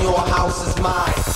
Your house is mine.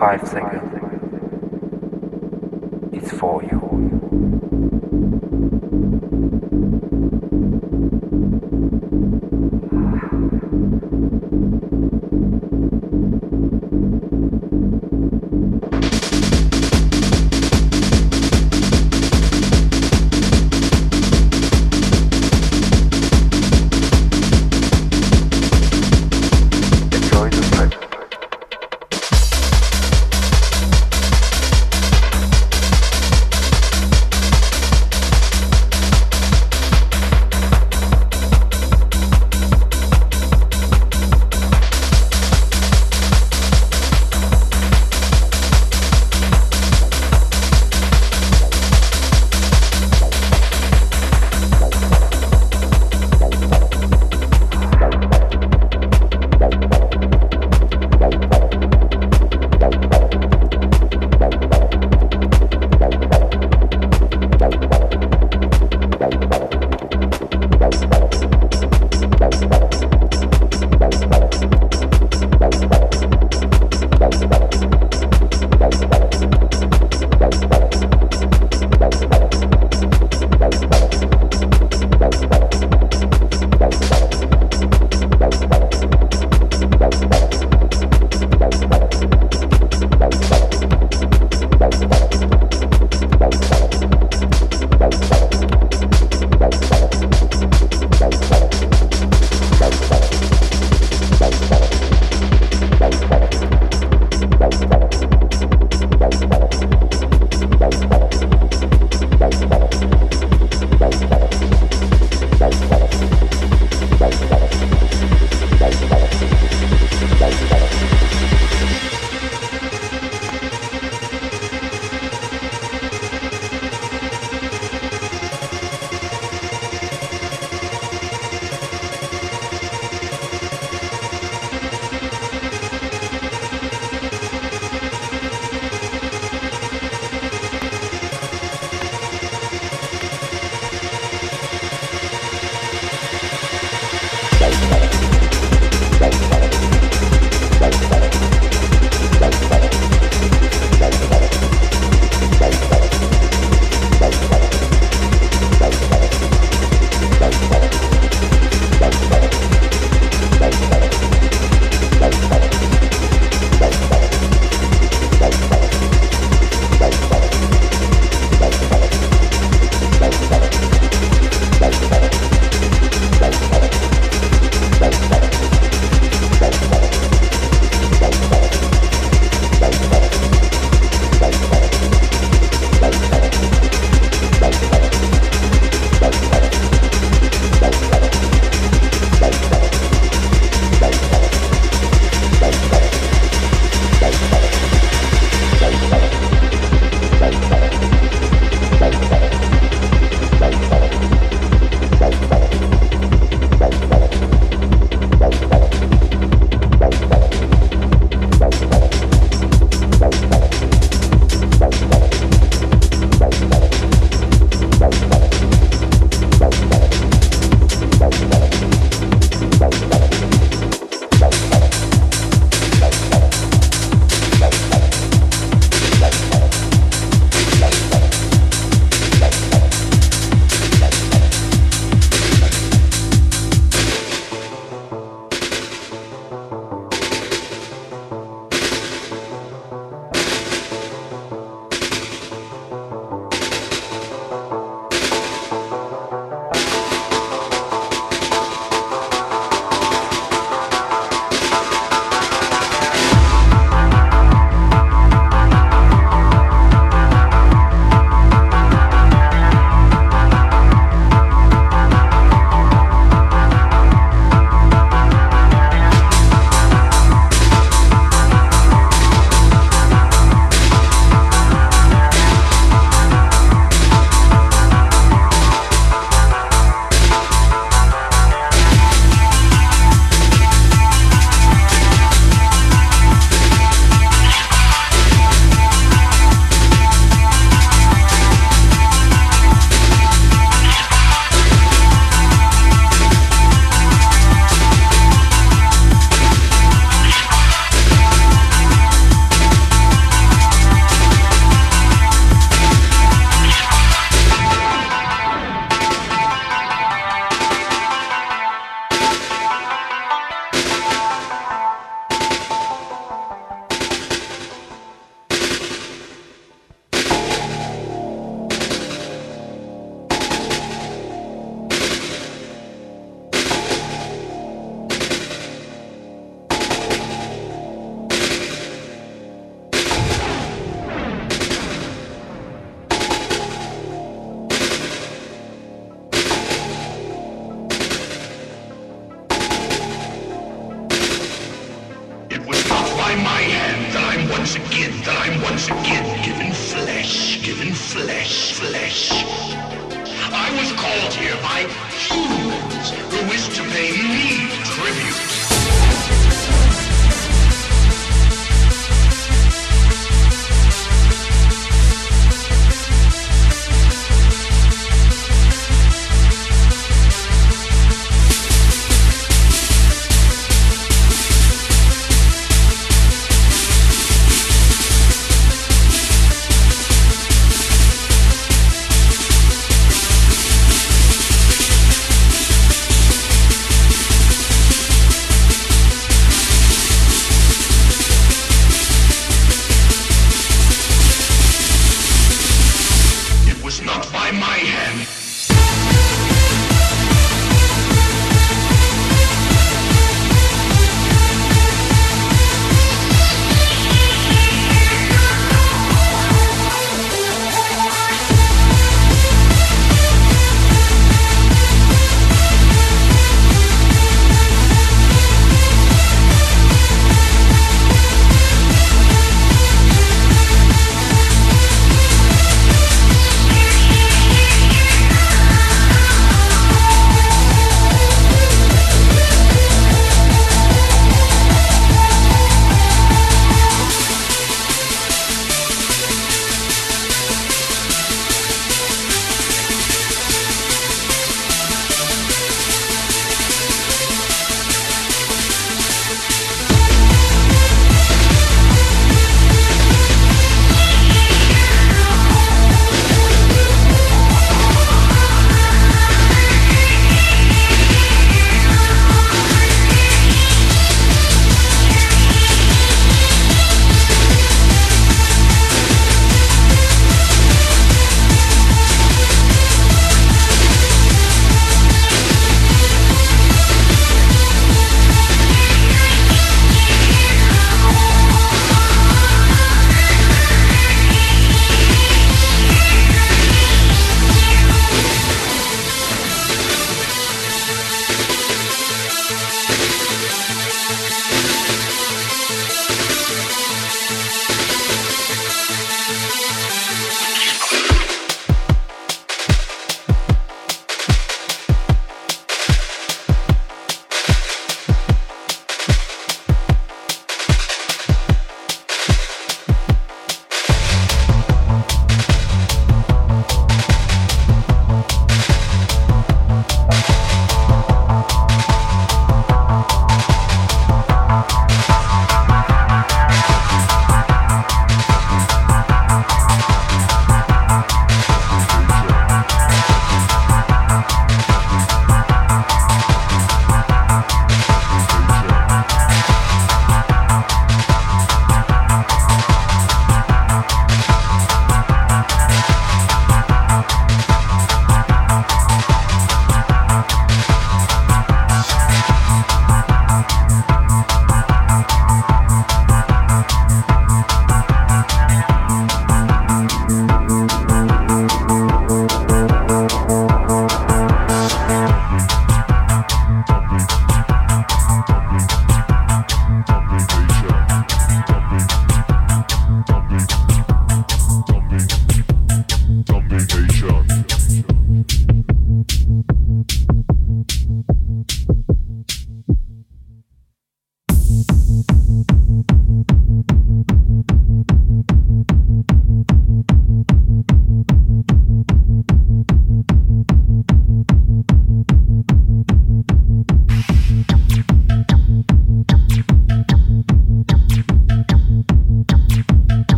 five seconds. It's for you.